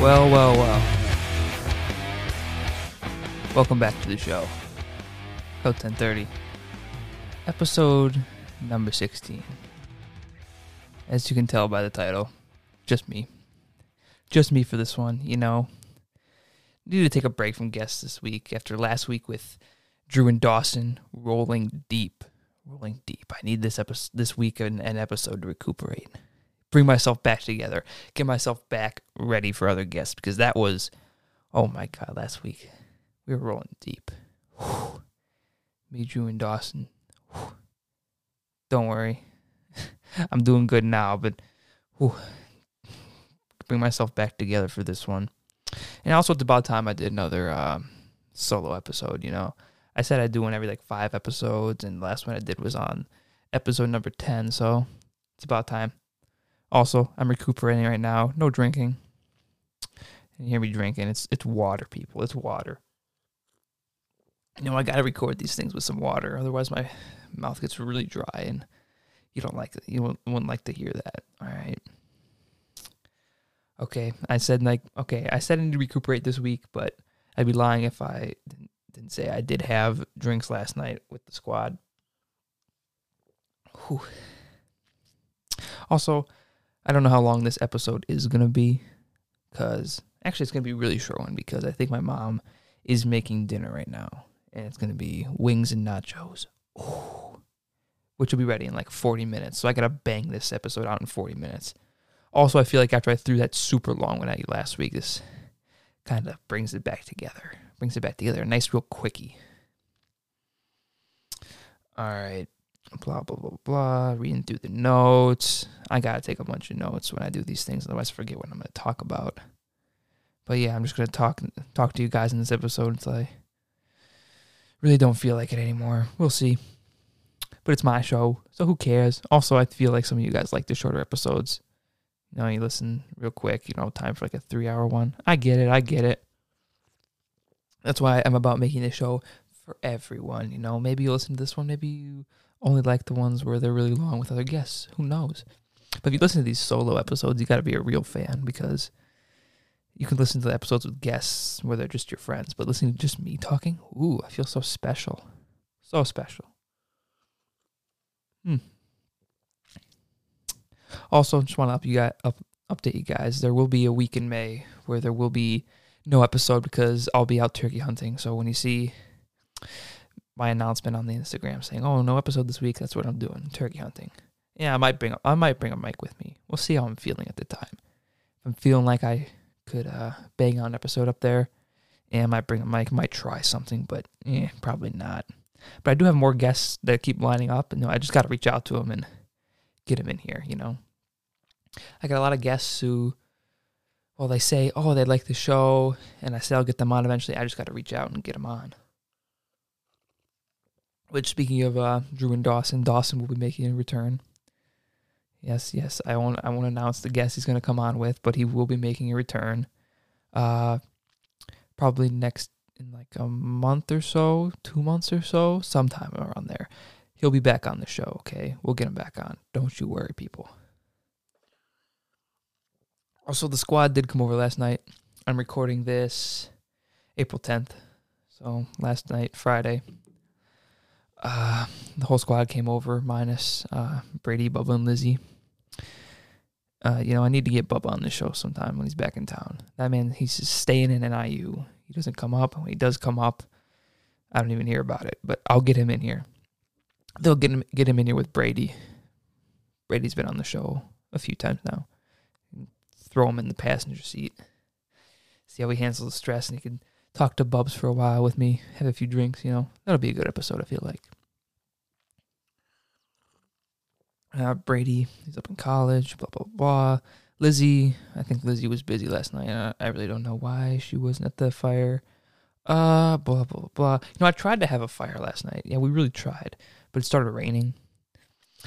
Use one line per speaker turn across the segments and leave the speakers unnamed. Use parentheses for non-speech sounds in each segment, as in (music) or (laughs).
Well, well, well. Welcome back to the show. Code 1030. Episode number 16. As you can tell by the title, just me. Just me for this one, you know. Need to take a break from guests this week after last week with Drew and Dawson rolling deep. Rolling deep. I need this episode this week an, an episode to recuperate bring myself back together, get myself back ready for other guests because that was, oh my god, last week we were rolling deep. Whew. Me, Drew, and Dawson. Whew. Don't worry, (laughs) I'm doing good now, but whew, bring myself back together for this one. And also, it's about time I did another um, solo episode. You know, I said I'd do one every like five episodes, and the last one I did was on episode number ten. So it's about time. Also, I'm recuperating right now. No drinking. And you hear me drinking. It's it's water, people. It's water. You know, I gotta record these things with some water, otherwise my mouth gets really dry, and you don't like. You wouldn't, wouldn't like to hear that. All right. Okay, I said like okay, I said I need to recuperate this week, but I'd be lying if I didn't, didn't say I did have drinks last night with the squad. Whew. Also, I don't know how long this episode is going to be because actually it's going to be a really short one because I think my mom is making dinner right now and it's going to be wings and nachos. Ooh, which will be ready in like 40 minutes. So I got to bang this episode out in 40 minutes. Also, I feel like after I threw that super long one at you last week, this kind of brings it back together. Brings it back together. A nice, real quickie. All right blah blah blah blah reading through the notes. I gotta take a bunch of notes when i do these things otherwise i forget what i'm gonna talk about. But yeah i'm just gonna talk talk to you guys in this episode until i really don't feel like it anymore. We'll see. But it's my show so who cares? Also i feel like some of you guys like the shorter episodes. You know you listen real quick you know time for like a three hour one. I get it i get it. That's why i'm about making this show for everyone you know. Maybe you listen to this one maybe you only like the ones where they're really long with other guests. Who knows? But if you listen to these solo episodes, you got to be a real fan because you can listen to the episodes with guests where they're just your friends. But listening to just me talking, ooh, I feel so special. So special. Hmm. Also, just want to up you guys, up, update you guys. There will be a week in May where there will be no episode because I'll be out turkey hunting. So when you see my announcement on the Instagram saying, "Oh, no episode this week. That's what I'm doing, turkey hunting." Yeah, I might bring I might bring a mic with me. We'll see how I'm feeling at the time. If I'm feeling like I could uh, bang on an episode up there, and I might bring a mic. Might try something, but yeah, probably not. But I do have more guests that keep lining up, and you know, I just got to reach out to them and get them in here. You know, I got a lot of guests who, well, they say, "Oh, they like the show," and I say I'll get them on eventually. I just got to reach out and get them on. Which, speaking of uh, Drew and Dawson, Dawson will be making a return. Yes, yes, I won't. I won't announce the guest he's going to come on with, but he will be making a return. Uh, probably next in like a month or so, two months or so, sometime around there. He'll be back on the show. Okay, we'll get him back on. Don't you worry, people. Also, the squad did come over last night. I'm recording this April 10th, so last night, Friday uh, the whole squad came over, minus uh, Brady, Bubba, and Lizzie. Uh, you know, I need to get Bubba on the show sometime when he's back in town. That man, he's just staying in an IU. He doesn't come up. When he does come up, I don't even hear about it. But I'll get him in here. They'll get him get him in here with Brady. Brady's been on the show a few times now. Throw him in the passenger seat. See how he handles the stress, and he can talk to Bubs for a while with me, have a few drinks, you know. That'll be a good episode, I feel like. Uh, Brady, he's up in college, blah, blah, blah. Lizzie, I think Lizzie was busy last night. I, I really don't know why she wasn't at the fire. Uh, blah, blah, blah. You know, I tried to have a fire last night. Yeah, we really tried, but it started raining.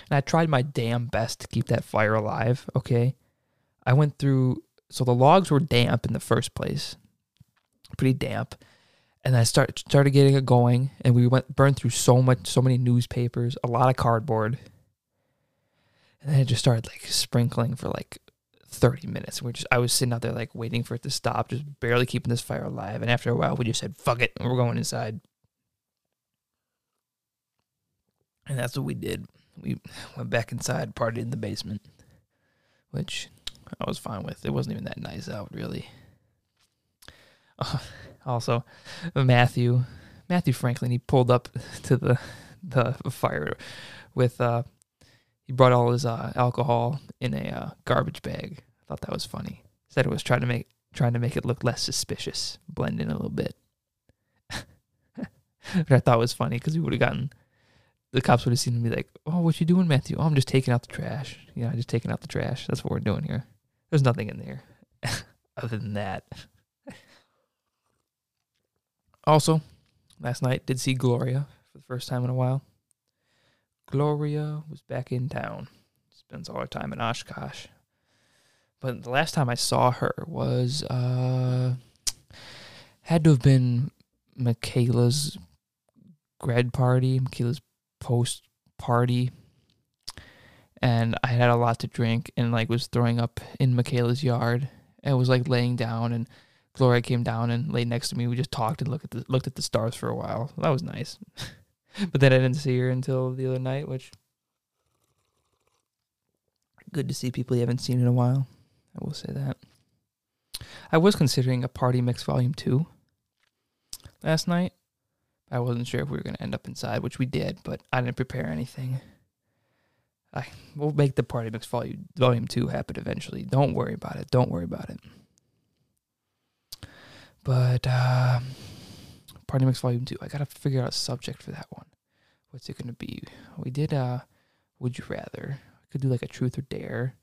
And I tried my damn best to keep that fire alive, okay? I went through, so the logs were damp in the first place pretty damp. And I start started getting it going, and we went burned through so much, so many newspapers, a lot of cardboard, and then it just started like sprinkling for like 30 minutes. We're just I was sitting out there like waiting for it to stop, just barely keeping this fire alive. And after a while, we just said, "Fuck it," we're going inside. And that's what we did. We went back inside, partied in the basement, which I was fine with. It wasn't even that nice out, really. (laughs) Also, Matthew, Matthew Franklin, he pulled up (laughs) to the the fire with uh, he brought all his uh, alcohol in a uh, garbage bag. I thought that was funny. Said it was trying to make trying to make it look less suspicious, blend in a little bit. (laughs) but I thought was funny because we would have gotten the cops would have seen be like, "Oh, what you doing, Matthew? Oh, I'm just taking out the trash. You know, just taking out the trash. That's what we're doing here. There's nothing in there other than that." Also, last night did see Gloria for the first time in a while. Gloria was back in town. Spends all her time in Oshkosh. But the last time I saw her was uh had to have been Michaela's grad party, Michaela's post party. And I had a lot to drink and like was throwing up in Michaela's yard. And was like laying down and Gloria came down and laid next to me. We just talked and looked at the looked at the stars for a while. That was nice. (laughs) but then I didn't see her until the other night, which good to see people you haven't seen in a while. I will say that. I was considering a party mix volume two last night. I wasn't sure if we were going to end up inside, which we did, but I didn't prepare anything. I we'll make the party mix volume volume two happen eventually. Don't worry about it. Don't worry about it. But uh, Party Mix Volume 2. I gotta figure out a subject for that one. What's it gonna be? We did uh Would You Rather. I could do like a truth or dare.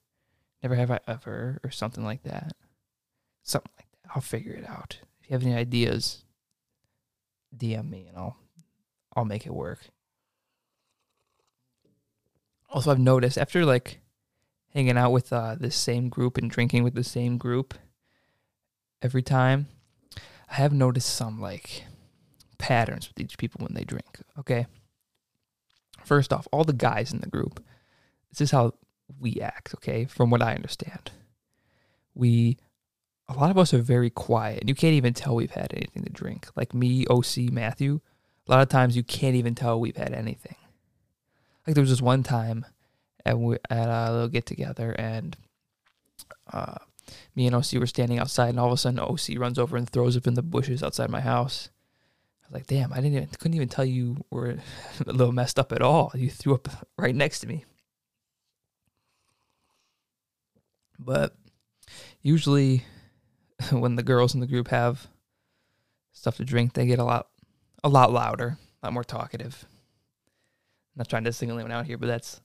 Never have I ever or something like that. Something like that. I'll figure it out. If you have any ideas, DM me and I'll I'll make it work. Also I've noticed after like hanging out with uh this same group and drinking with the same group every time, I have noticed some like patterns with each people when they drink. Okay. First off, all the guys in the group, this is how we act, okay, from what I understand. We a lot of us are very quiet and you can't even tell we've had anything to drink. Like me, OC, Matthew, a lot of times you can't even tell we've had anything. Like there was this one time at we at a little get together and uh me and OC were standing outside, and all of a sudden OC runs over and throws up in the bushes outside my house. I was like, "Damn, I didn't even couldn't even tell you were (laughs) a little messed up at all. You threw up right next to me." But usually, (laughs) when the girls in the group have stuff to drink, they get a lot, a lot louder, a lot more talkative. I'm not trying to single anyone out here, but that's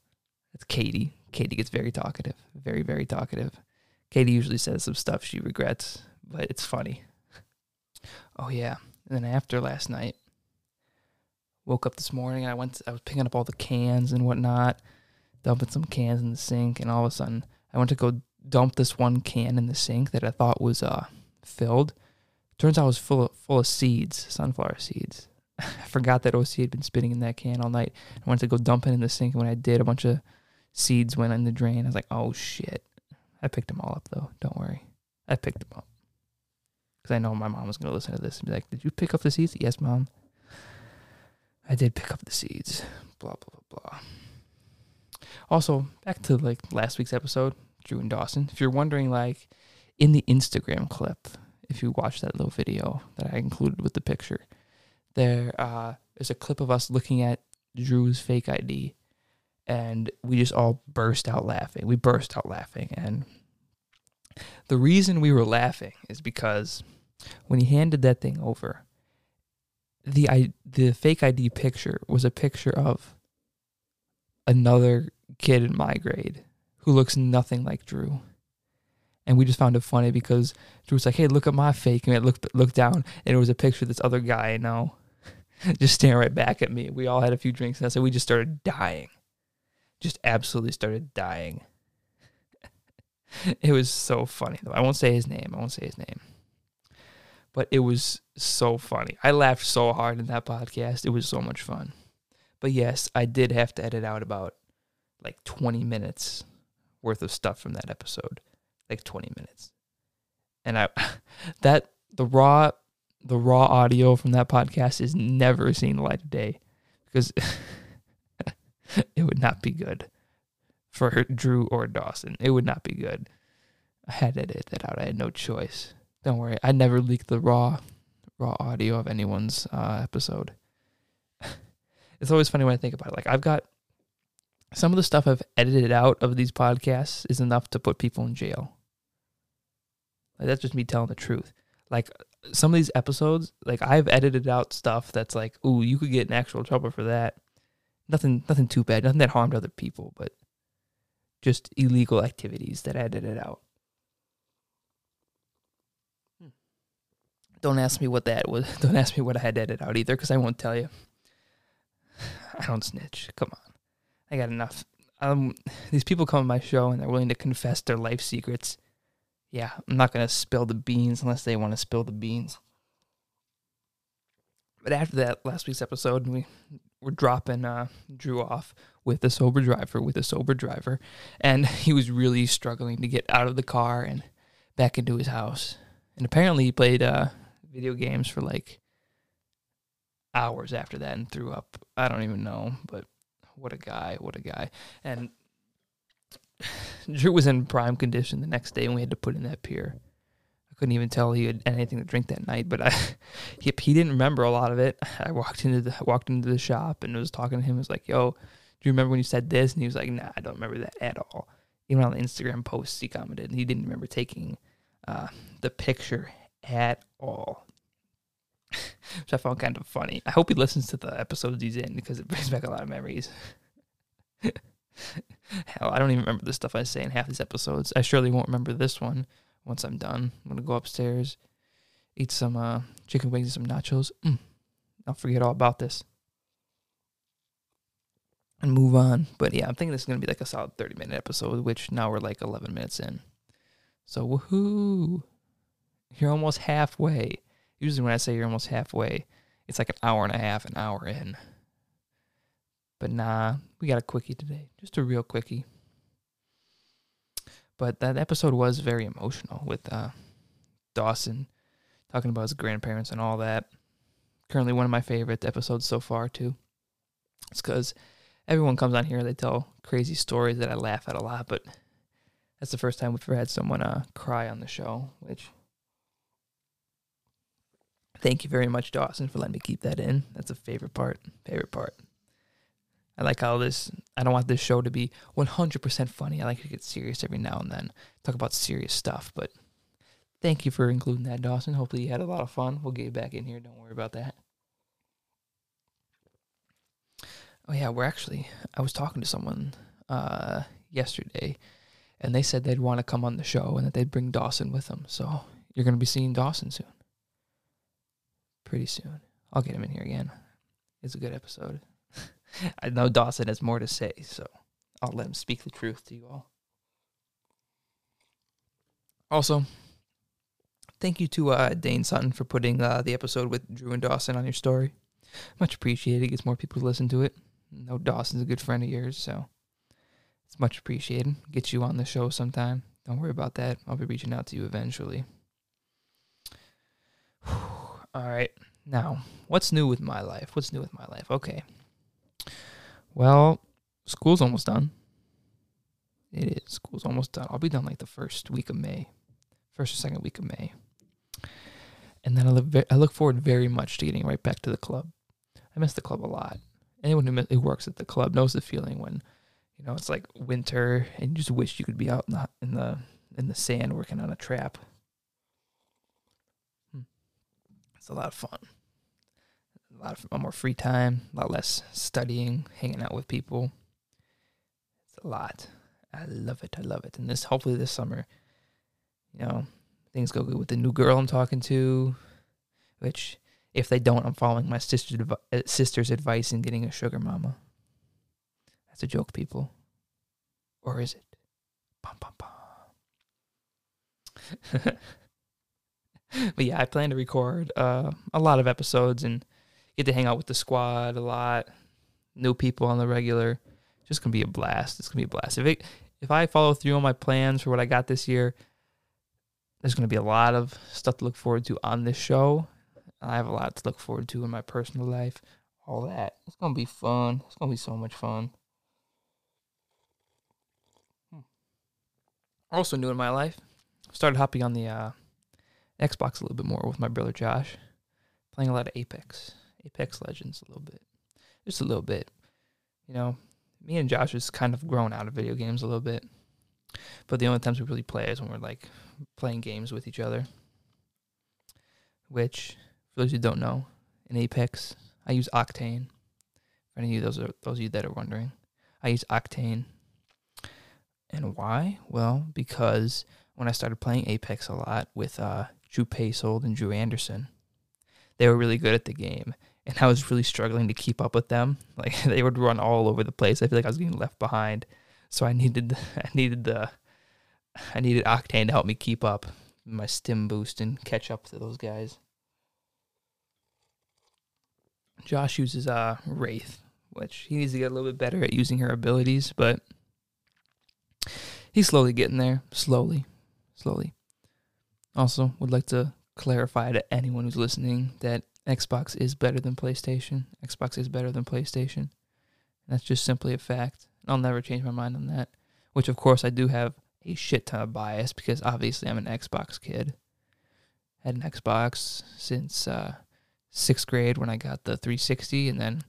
that's Katie. Katie gets very talkative, very very talkative. Katie usually says some stuff she regrets, but it's funny. Oh yeah. And then after last night, woke up this morning I went to, I was picking up all the cans and whatnot, dumping some cans in the sink, and all of a sudden I went to go dump this one can in the sink that I thought was uh filled. Turns out it was full of full of seeds, sunflower seeds. (laughs) I forgot that OC had been spitting in that can all night. I went to go dump it in the sink, and when I did, a bunch of seeds went in the drain. I was like, "Oh shit!" I picked them all up though. Don't worry. I picked them up. Because I know my mom was going to listen to this and be like, Did you pick up the seeds? Yes, mom. I did pick up the seeds. Blah, blah, blah, blah. Also, back to like last week's episode, Drew and Dawson. If you're wondering, like, in the Instagram clip, if you watch that little video that I included with the picture, there uh, is a clip of us looking at Drew's fake ID and we just all burst out laughing. We burst out laughing. And the reason we were laughing is because when he handed that thing over, the I, the fake ID picture was a picture of another kid in my grade who looks nothing like Drew. And we just found it funny because Drew was like, "Hey, look at my fake," and I looked looked down, and it was a picture of this other guy I know, (laughs) just staring right back at me. We all had a few drinks, and I said we just started dying just absolutely started dying. (laughs) it was so funny though. I won't say his name. I won't say his name. But it was so funny. I laughed so hard in that podcast. It was so much fun. But yes, I did have to edit out about like 20 minutes worth of stuff from that episode. like 20 minutes. And I (laughs) that the raw the raw audio from that podcast is never seen the light of day because (laughs) (laughs) it would not be good for Drew or Dawson. It would not be good. I had to edit that out. I had no choice. Don't worry. I never leaked the raw raw audio of anyone's uh, episode. (laughs) it's always funny when I think about it. Like I've got some of the stuff I've edited out of these podcasts is enough to put people in jail. Like that's just me telling the truth. Like some of these episodes, like I've edited out stuff that's like, ooh, you could get in actual trouble for that. Nothing nothing too bad, nothing that harmed other people, but just illegal activities that I edited out. Don't ask me what that was. (laughs) Don't ask me what I had to edit out either, because I won't tell you. (sighs) I don't snitch. Come on. I got enough. Um, these people come on my show and they're willing to confess their life secrets. Yeah, I'm not gonna spill the beans unless they want to spill the beans. But after that last week's episode, we were dropping uh, Drew off with a sober driver, with a sober driver, and (laughs) he was really struggling to get out of the car and back into his house. And apparently, he played uh, video games for like hours after that and threw up. I don't even know, but what a guy, what a guy. And (sighs) Drew was in prime condition the next day, and we had to put in that pier. I couldn't even tell he had anything to drink that night, but I, (laughs) he, he didn't remember a lot of it. I walked into the walked into the shop and was talking to him. I was like, "Yo, do you remember when you said this?" And he was like, "Nah, I don't remember that at all." Even on the Instagram posts, he commented he didn't remember taking uh, the picture at all (laughs) which I found kind of funny. I hope he listens to the episodes he's in because it (laughs) brings back a lot of memories. Hell, I don't even remember the stuff I say in half these episodes. I surely won't remember this one once I'm done. I'm gonna go upstairs, eat some uh, chicken wings and some nachos. Mm, I'll forget all about this and move on. But yeah, I'm thinking this is gonna be like a solid 30 minute episode, which now we're like 11 minutes in. So woohoo! You're almost halfway. Usually, when I say you're almost halfway, it's like an hour and a half, an hour in. But nah, we got a quickie today. Just a real quickie. But that episode was very emotional with uh, Dawson talking about his grandparents and all that. Currently, one of my favorite episodes so far, too. It's because everyone comes on here, and they tell crazy stories that I laugh at a lot, but that's the first time we've ever had someone uh, cry on the show, which Thank you very much, Dawson, for letting me keep that in. That's a favorite part. Favorite part. I like how this. I don't want this show to be 100% funny. I like to get serious every now and then, talk about serious stuff. But thank you for including that, Dawson. Hopefully, you had a lot of fun. We'll get you back in here. Don't worry about that. Oh yeah, we're actually. I was talking to someone uh, yesterday, and they said they'd want to come on the show and that they'd bring Dawson with them. So you're going to be seeing Dawson soon pretty soon. I'll get him in here again. It's a good episode. I know Dawson has more to say, so I'll let him speak the truth to you all. Also, thank you to uh, Dane Sutton for putting uh, the episode with Drew and Dawson on your story. Much appreciated. Gets more people to listen to it. know Dawson's a good friend of yours, so it's much appreciated. Get you on the show sometime. Don't worry about that. I'll be reaching out to you eventually. (sighs) All right. Now, what's new with my life? What's new with my life? Okay. Well, school's almost done. It is. School's almost done. I'll be done like the first week of May, first or second week of May. And then I look, I look forward very much to getting right back to the club. I miss the club a lot. Anyone who, who works at the club knows the feeling when, you know, it's like winter and you just wish you could be out in the in the in the sand working on a trap. Hmm. It's a lot of fun. A lot of more free time, a lot less studying, hanging out with people. It's a lot. I love it. I love it. And this, hopefully, this summer, you know, things go good with the new girl I'm talking to. Which, if they don't, I'm following my sister's uh, sister's advice and getting a sugar mama. That's a joke, people. Or is it? Bum, bum, bum. (laughs) but yeah, I plan to record uh, a lot of episodes and get to hang out with the squad a lot. New people on the regular. Just gonna be a blast. It's gonna be a blast. If it, if I follow through on my plans for what I got this year, there's to be a lot of stuff to look forward to on this show. I have a lot to look forward to in my personal life. All that. It's to be fun. It's to be so much fun. Hmm. Also new in my life, started hopping on the uh, Xbox a little bit more with my brother Josh, playing a lot of Apex, Apex Legends a little bit, just a little bit. You know, me and Josh has kind of grown out of video games a little bit, but the only times we really play is when we're like playing games with each other. Which, for those who don't know, in Apex, I use Octane. For any of you those are those of you that are wondering, I use Octane. And why? Well, because when I started playing Apex a lot with uh, Drew Paysold and Drew Anderson, they were really good at the game, and I was really struggling to keep up with them. (laughs) Like they would run all over the place. I feel like I was getting left behind. So I needed (laughs) I needed the I needed Octane to help me keep up my stim boost and catch up to those guys. Josh uses uh Wraith, which he needs to get a little bit better at using her abilities, but he's slowly getting there. Slowly. Slowly. Also, would like to clarify to anyone who's listening that Xbox is better than PlayStation. Xbox is better than PlayStation. That's just simply a fact. I'll never change my mind on that. Which, of course, I do have a shit ton of bias because obviously I'm an Xbox kid. Had an Xbox since uh, sixth grade when I got the 360, and then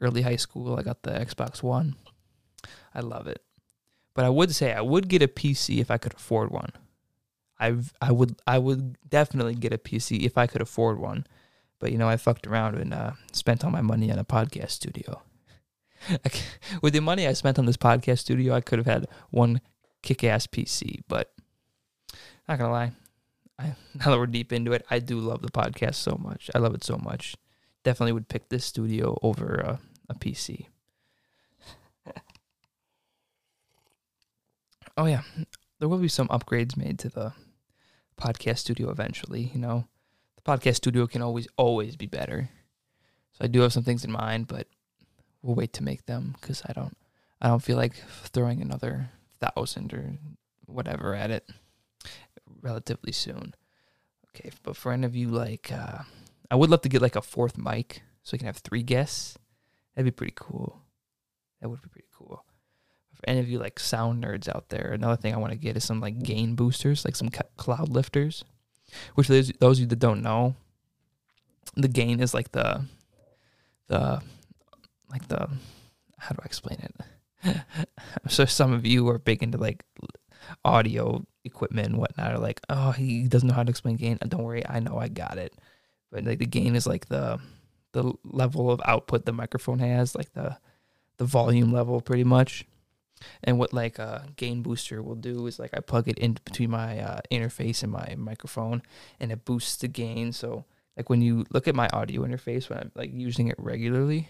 early high school I got the Xbox One. I love it, but I would say I would get a PC if I could afford one. I I would I would definitely get a PC if I could afford one, but you know I fucked around and uh, spent all my money on a podcast studio. (laughs) With the money I spent on this podcast studio, I could have had one kick ass PC. But not gonna lie, I, (laughs) now that we're deep into it, I do love the podcast so much. I love it so much. Definitely would pick this studio over a, a PC. (laughs) oh yeah, there will be some upgrades made to the podcast studio eventually. You know, podcast studio can always always be better. So I do have some things in mind, but we'll wait to make them because I don't I don't feel like throwing another thousand or whatever at it relatively soon. Okay, but for any of you like, uh, I would love to get like a fourth mic so we can have three guests. That'd be pretty cool. That would be pretty cool. For any of you like sound nerds out there, another thing I want to get is some like gain boosters, like some cloud lifters. Which those those of you that don't know, the gain is like the the like the how do I explain it? (laughs) so some of you are big into like audio equipment and whatnot are like, oh, he doesn't know how to explain gain. Don't worry, I know I got it. But like the gain is like the the level of output the microphone has, like the the volume level pretty much. And what like a gain booster will do is like I plug it in between my uh, interface and my microphone, and it boosts the gain. So like when you look at my audio interface when I'm like using it regularly,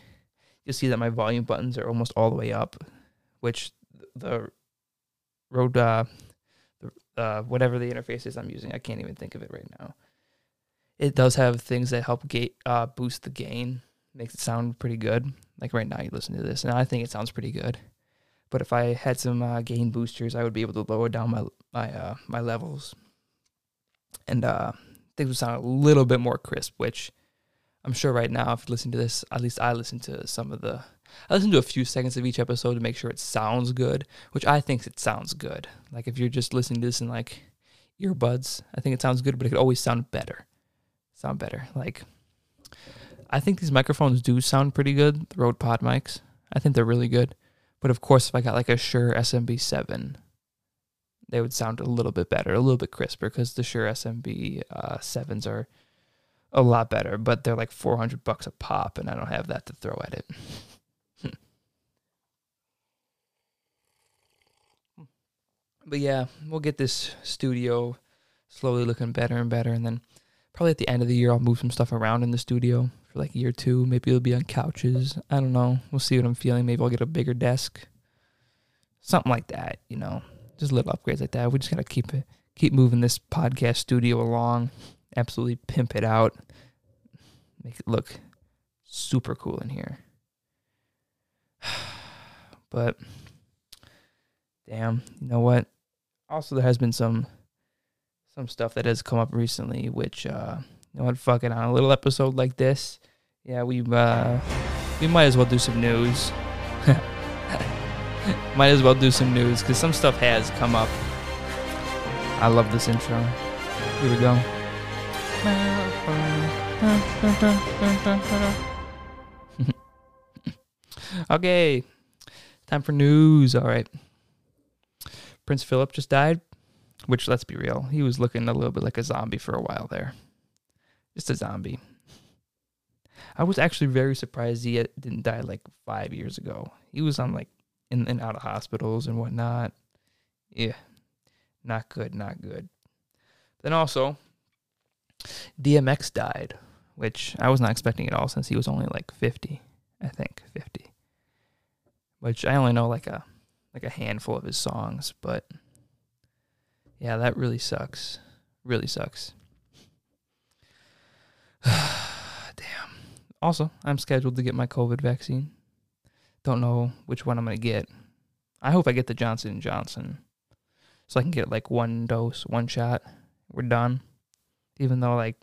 you'll see that my volume buttons are almost all the way up, which the Rode uh, the, uh, whatever the interface is I'm using, I can't even think of it right now. It does have things that help gate uh, boost the gain, makes it sound pretty good. Like right now, you listen to this, and I think it sounds pretty good. But if I had some uh, gain boosters, I would be able to lower down my my uh, my levels, and uh, things would sound a little bit more crisp. Which I'm sure right now, if you listen to this, at least I listen to some of the I listen to a few seconds of each episode to make sure it sounds good, which I think it sounds good. Like if you're just listening to this in like earbuds, I think it sounds good, but it could always sound better. Sound better. Like I think these microphones do sound pretty good, the Rode PodMics. I think they're really good. But of course, if I got like a Shure SMB7, they would sound a little bit better, a little bit crisper, because the Shure SMB uh, sevens are a lot better, but they're like 400 bucks a pop, and I don't have that to throw at it. (laughs) but yeah, we'll get this studio slowly looking better and better, and then probably at the end of the year I'll move some stuff around in the studio for like year two. Maybe it'll be on couches. I don't know. We'll see what I'm feeling. Maybe I'll get a bigger desk, something like that. You know, just little upgrades like that. We just gotta keep it, keep moving this podcast studio along. Absolutely pimp it out, make it look super cool in here. (sighs) but damn, you know what? also there has been some some stuff that has come up recently, which uh, you know what, fuck it, on a little episode like this, yeah, we uh, we might as well do some news. (laughs) might as well do some news because some stuff has come up. I love this intro. Here we go. (laughs) okay, time for news. All right. Prince Philip just died, which let's be real, he was looking a little bit like a zombie for a while there. Just a zombie. I was actually very surprised he uh, didn't die like five years ago. He was on like in and out of hospitals and whatnot. Yeah, not good, not good. Then also, DMX died, which I was not expecting at all since he was only like 50, I think, 50. Which I only know like a like a handful of his songs, but yeah, that really sucks. Really sucks. (sighs) Damn. Also, I'm scheduled to get my COVID vaccine. Don't know which one I'm gonna get. I hope I get the Johnson Johnson, so I can get like one dose, one shot. We're done. Even though, like,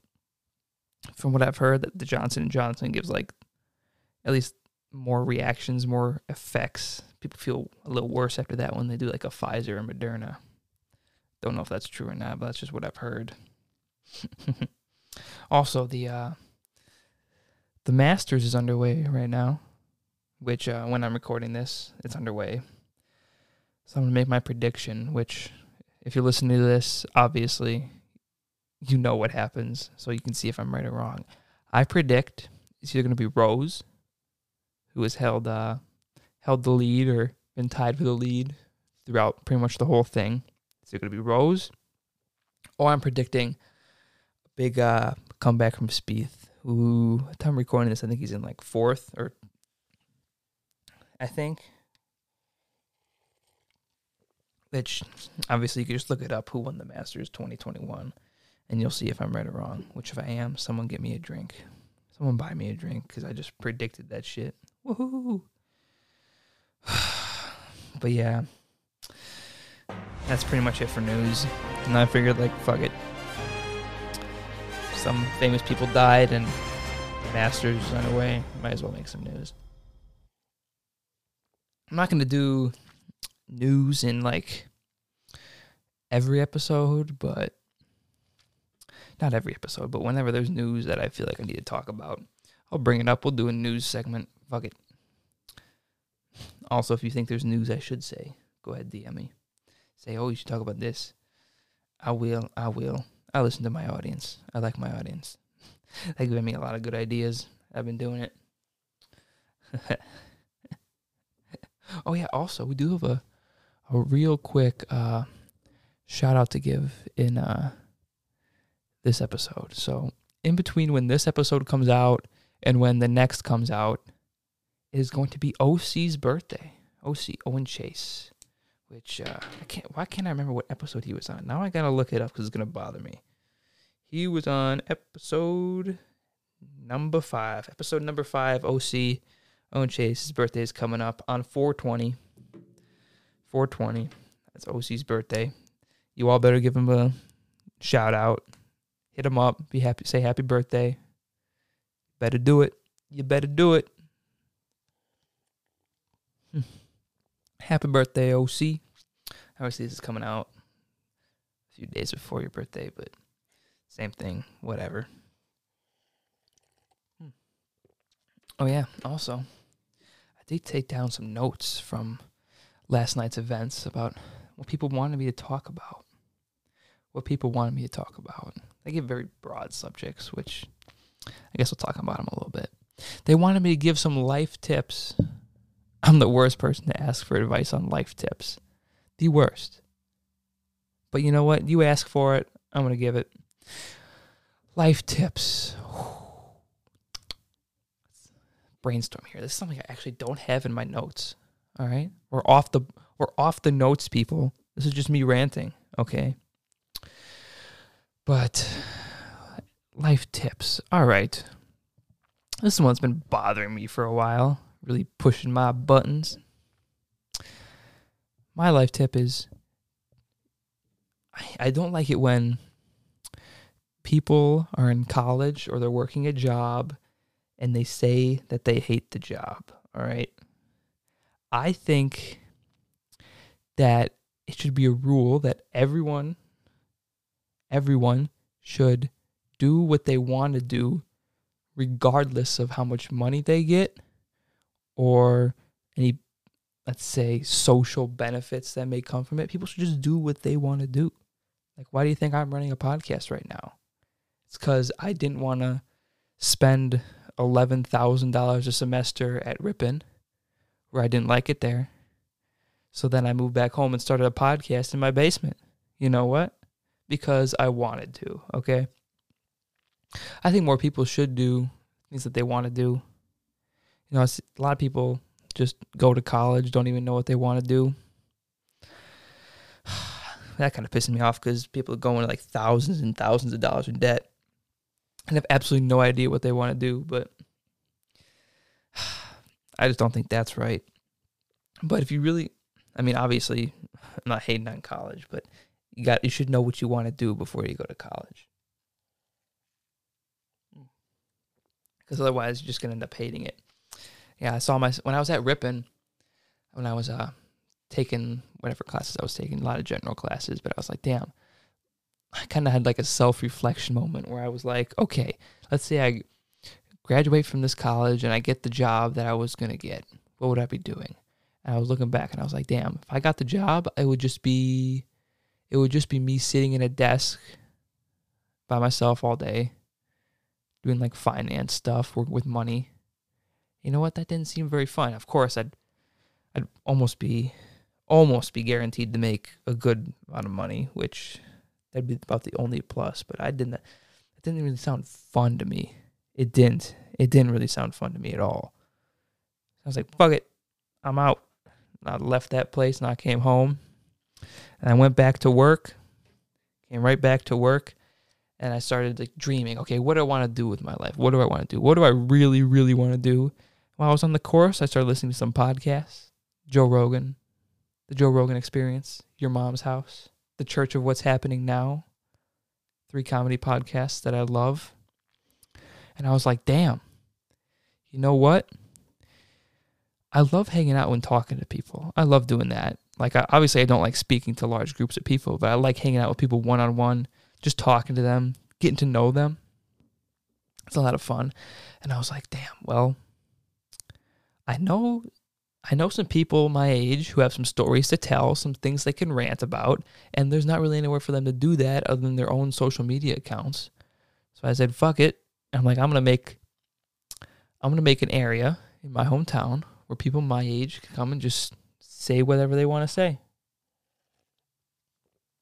from what I've heard, that the Johnson Johnson gives like at least more reactions, more effects. People feel a little worse after that when they do like a Pfizer or Moderna. Don't know if that's true or not, but that's just what I've heard. (laughs) also, the uh, the Masters is underway right now, which uh, when I'm recording this, it's underway. So I'm gonna make my prediction. Which, if you're listening to this, obviously, you know what happens, so you can see if I'm right or wrong. I predict it's either gonna be Rose who has held uh, held the lead or been tied for the lead throughout pretty much the whole thing. Is it going to be Rose? Or I'm predicting big uh, comeback from Spieth, who, time recording this, I think he's in like fourth or I think. Which obviously you can just look it up who won the Masters 2021 and you'll see if I'm right or wrong. Which if I am, someone get me a drink. Someone buy me a drink because I just predicted that shit. Woohoo! (sighs) but yeah, that's pretty much it for news. And I figured, like, fuck it. Some famous people died, and Masters is underway. Might as well make some news. I'm not gonna do news in like every episode, but not every episode, but whenever there's news that I feel like I need to talk about, I'll bring it up. We'll do a news segment. Fuck it. Also, if you think there's news I should say, go ahead DM me. Say, oh, you should talk about this. I will. I will. I listen to my audience. I like my audience. (laughs) they give me a lot of good ideas. I've been doing it. (laughs) oh yeah. Also, we do have a a real quick uh, shout out to give in uh, this episode. So in between when this episode comes out and when the next comes out, is going to be OC's birthday. OC Owen Chase, which uh, I can't. Why can't I remember what episode he was on? Now I gotta look it up because it's gonna bother me. He was on episode number five. Episode number five. OC Owen Chase's birthday is coming up on 420. 420. That's OC's birthday. You all better give him a shout out. Hit him up. Be happy. Say happy birthday. Better do it. You better do it. Happy birthday, OC. Obviously, this is coming out a few days before your birthday, but same thing, whatever. Hmm. Oh, yeah, also, I did take down some notes from last night's events about what people wanted me to talk about. What people wanted me to talk about. They give very broad subjects, which I guess we'll talk about them a little bit. They wanted me to give some life tips I'm the worst person to ask for advice on life tips. The worst. But you know what? You ask for it, I'm going to give it. Life tips. Brainstorm here. This is something I actually don't have in my notes. All right? We're off the we're off the notes, people. This is just me ranting, okay? But life tips. All right. This one's been bothering me for a while really pushing my buttons. My life tip is I, I don't like it when people are in college or they're working a job and they say that they hate the job. All right. I think that it should be a rule that everyone, everyone should do what they want to do, regardless of how much money they get or any, let's say, social benefits that may come from it. People should just do what they want to do. Like, why do you think I'm running a podcast right now? It's because I didn't want to spend $11,000 a semester at Ripon, where I didn't like it there. So then I moved back home and started a podcast in my basement. You know what? Because I wanted to, okay? I think more people should do things that they want to do. You know, a lot of people just go to college, don't even know what they want to do. (sighs) that kind of pisses me off because people are going to like thousands and thousands of dollars in debt and have absolutely no idea what they want to do. But (sighs) I just don't think that's right. But if you really, I mean, obviously, I'm not hating on college, but you got you should know what you want to do before you go to college. Mm. Because otherwise, you're just gonna end up hating it. Yeah, I saw my when I was at Ripon, when I was uh taking whatever classes I was taking, a lot of general classes, but I was like, damn, I kind of had like a self reflection moment where I was like, okay, let's say I graduate from this college and I get the job that I was to get. What would I be doing? And I was looking back and I was like, damn, if I got the job, it would just be, it would just be me sitting in a desk by myself all day, doing like finance stuff, work with money. You know what? That didn't seem very fun. Of course, I'd, I'd almost be, almost be guaranteed to make a good amount of money, which That'd be about the only plus. But I didn't. It didn't really sound fun to me. It didn't. It didn't really sound fun to me at all. I was like, "Fuck it, I'm out." I left that place and I came home, and I went back to work. Came right back to work, and I started like dreaming. Okay, what do I want to do with my life? What do I want to do? What do I really, really want to do? While I was on the course, I started listening to some podcasts. Joe Rogan, the Joe Rogan Experience, Your Mom's House. The Church of What's Happening Now, three comedy podcasts that I love. And I was like, damn, you know what? I love hanging out when talking to people. I love doing that. Like, I, obviously, I don't like speaking to large groups of people, but I like hanging out with people one on one, just talking to them, getting to know them. It's a lot of fun. And I was like, damn, well, I know I know some people my age who have some stories to tell, some things they can rant about, and there's not really anywhere for them to do that other than their own social media accounts. So I said, "Fuck it." I'm like, I'm gonna make, I'm gonna make an area in my hometown where people my age can come and just say whatever they want to say.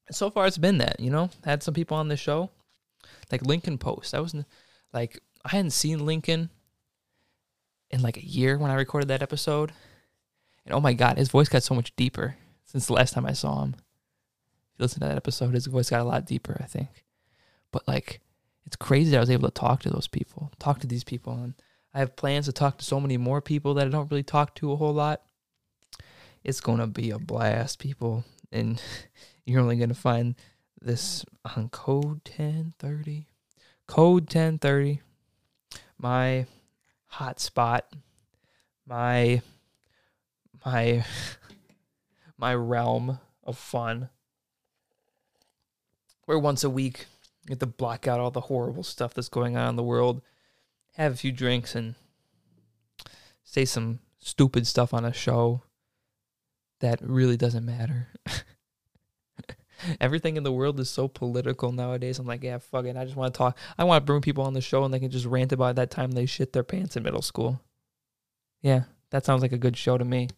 And so far, it's been that. You know, had some people on the show, like Lincoln Post. I was like, I hadn't seen Lincoln in like a year when I recorded that episode and oh my god, his voice got so much deeper since the last time I saw him. If you listen to that episode, his voice got a lot deeper, I think. But like, it's crazy that I was able to talk to those people, talk to these people, and I have plans to talk to so many more people that I don't really talk to a whole lot. It's gonna be a blast, people, and (laughs) you're only gonna find this on Code 1030. Code 1030, my hotspot, my my (laughs) my realm of fun. Where once a week you get to block out all the horrible stuff that's going on in the world, have a few drinks and say some stupid stuff on a show that really doesn't matter. (laughs) (laughs) Everything in the world is so political nowadays. I'm like, yeah, fuck it. I just want to talk. I want to bring people on the show and they can just rant about that time they shit their pants in middle school. Yeah, that sounds like a good show to me.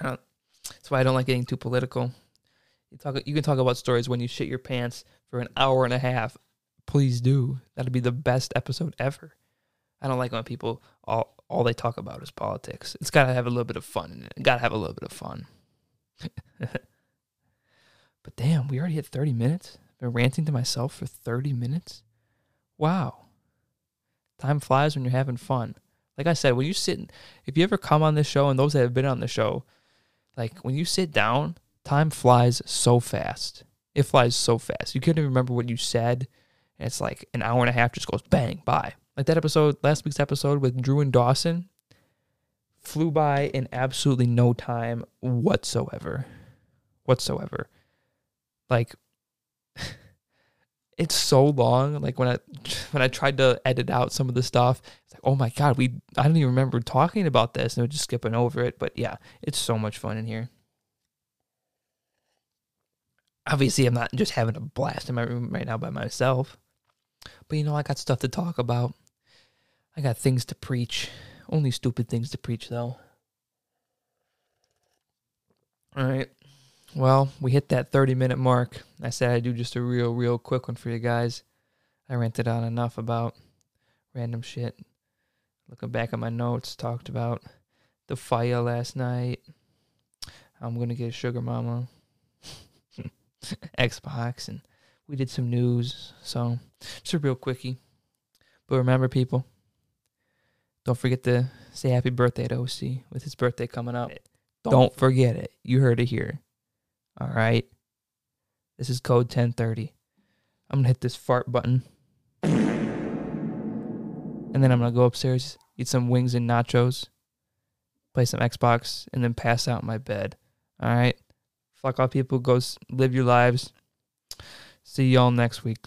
I don't. That's why I don't like getting too political. You talk. You can talk about stories when you shit your pants for an hour and a half. Please do. That'd be the best episode ever. I don't like when people all all they talk about is politics. It's got to have a little bit of fun in it. Got to have a little bit of fun. (laughs) but damn, we already hit 30 minutes. I've been ranting to myself for 30 minutes. Wow. Time flies when you're having fun. Like I said, when you sit, if you ever come on this show, and those that have been on the show, like when you sit down, time flies so fast. It flies so fast. You couldn't even remember what you said. And it's like an hour and a half just goes bang by. Like that episode, last week's episode with Drew and Dawson flew by in absolutely no time whatsoever. Whatsoever. Like (laughs) it's so long. Like when I (sighs) when I tried to edit out some of the stuff, it's like, oh my god, we I don't even remember talking about this, and we're just skipping over it. But yeah, it's so much fun in here. Obviously, I'm not just having a blast in my room right now by myself. But you know, I got stuff to talk about. I got things to preach. Only stupid things to preach, though. All right. Well, we hit that 30 minute mark. I said I'd do just a real, real quick one for you guys. I ranted on enough about random shit. Looking back at my notes, talked about the fire last night. I'm going to get a Sugar Mama (laughs) Xbox, and we did some news. So, just a real quickie. But remember, people, don't forget to say happy birthday to OC with his birthday coming up. Don't, don't forget it. You heard it here. All right. This is code 1030. I'm going to hit this fart button. And then I'm going to go upstairs, eat some wings and nachos, play some Xbox, and then pass out in my bed. All right. Fuck all people. Go live your lives. See y'all next week.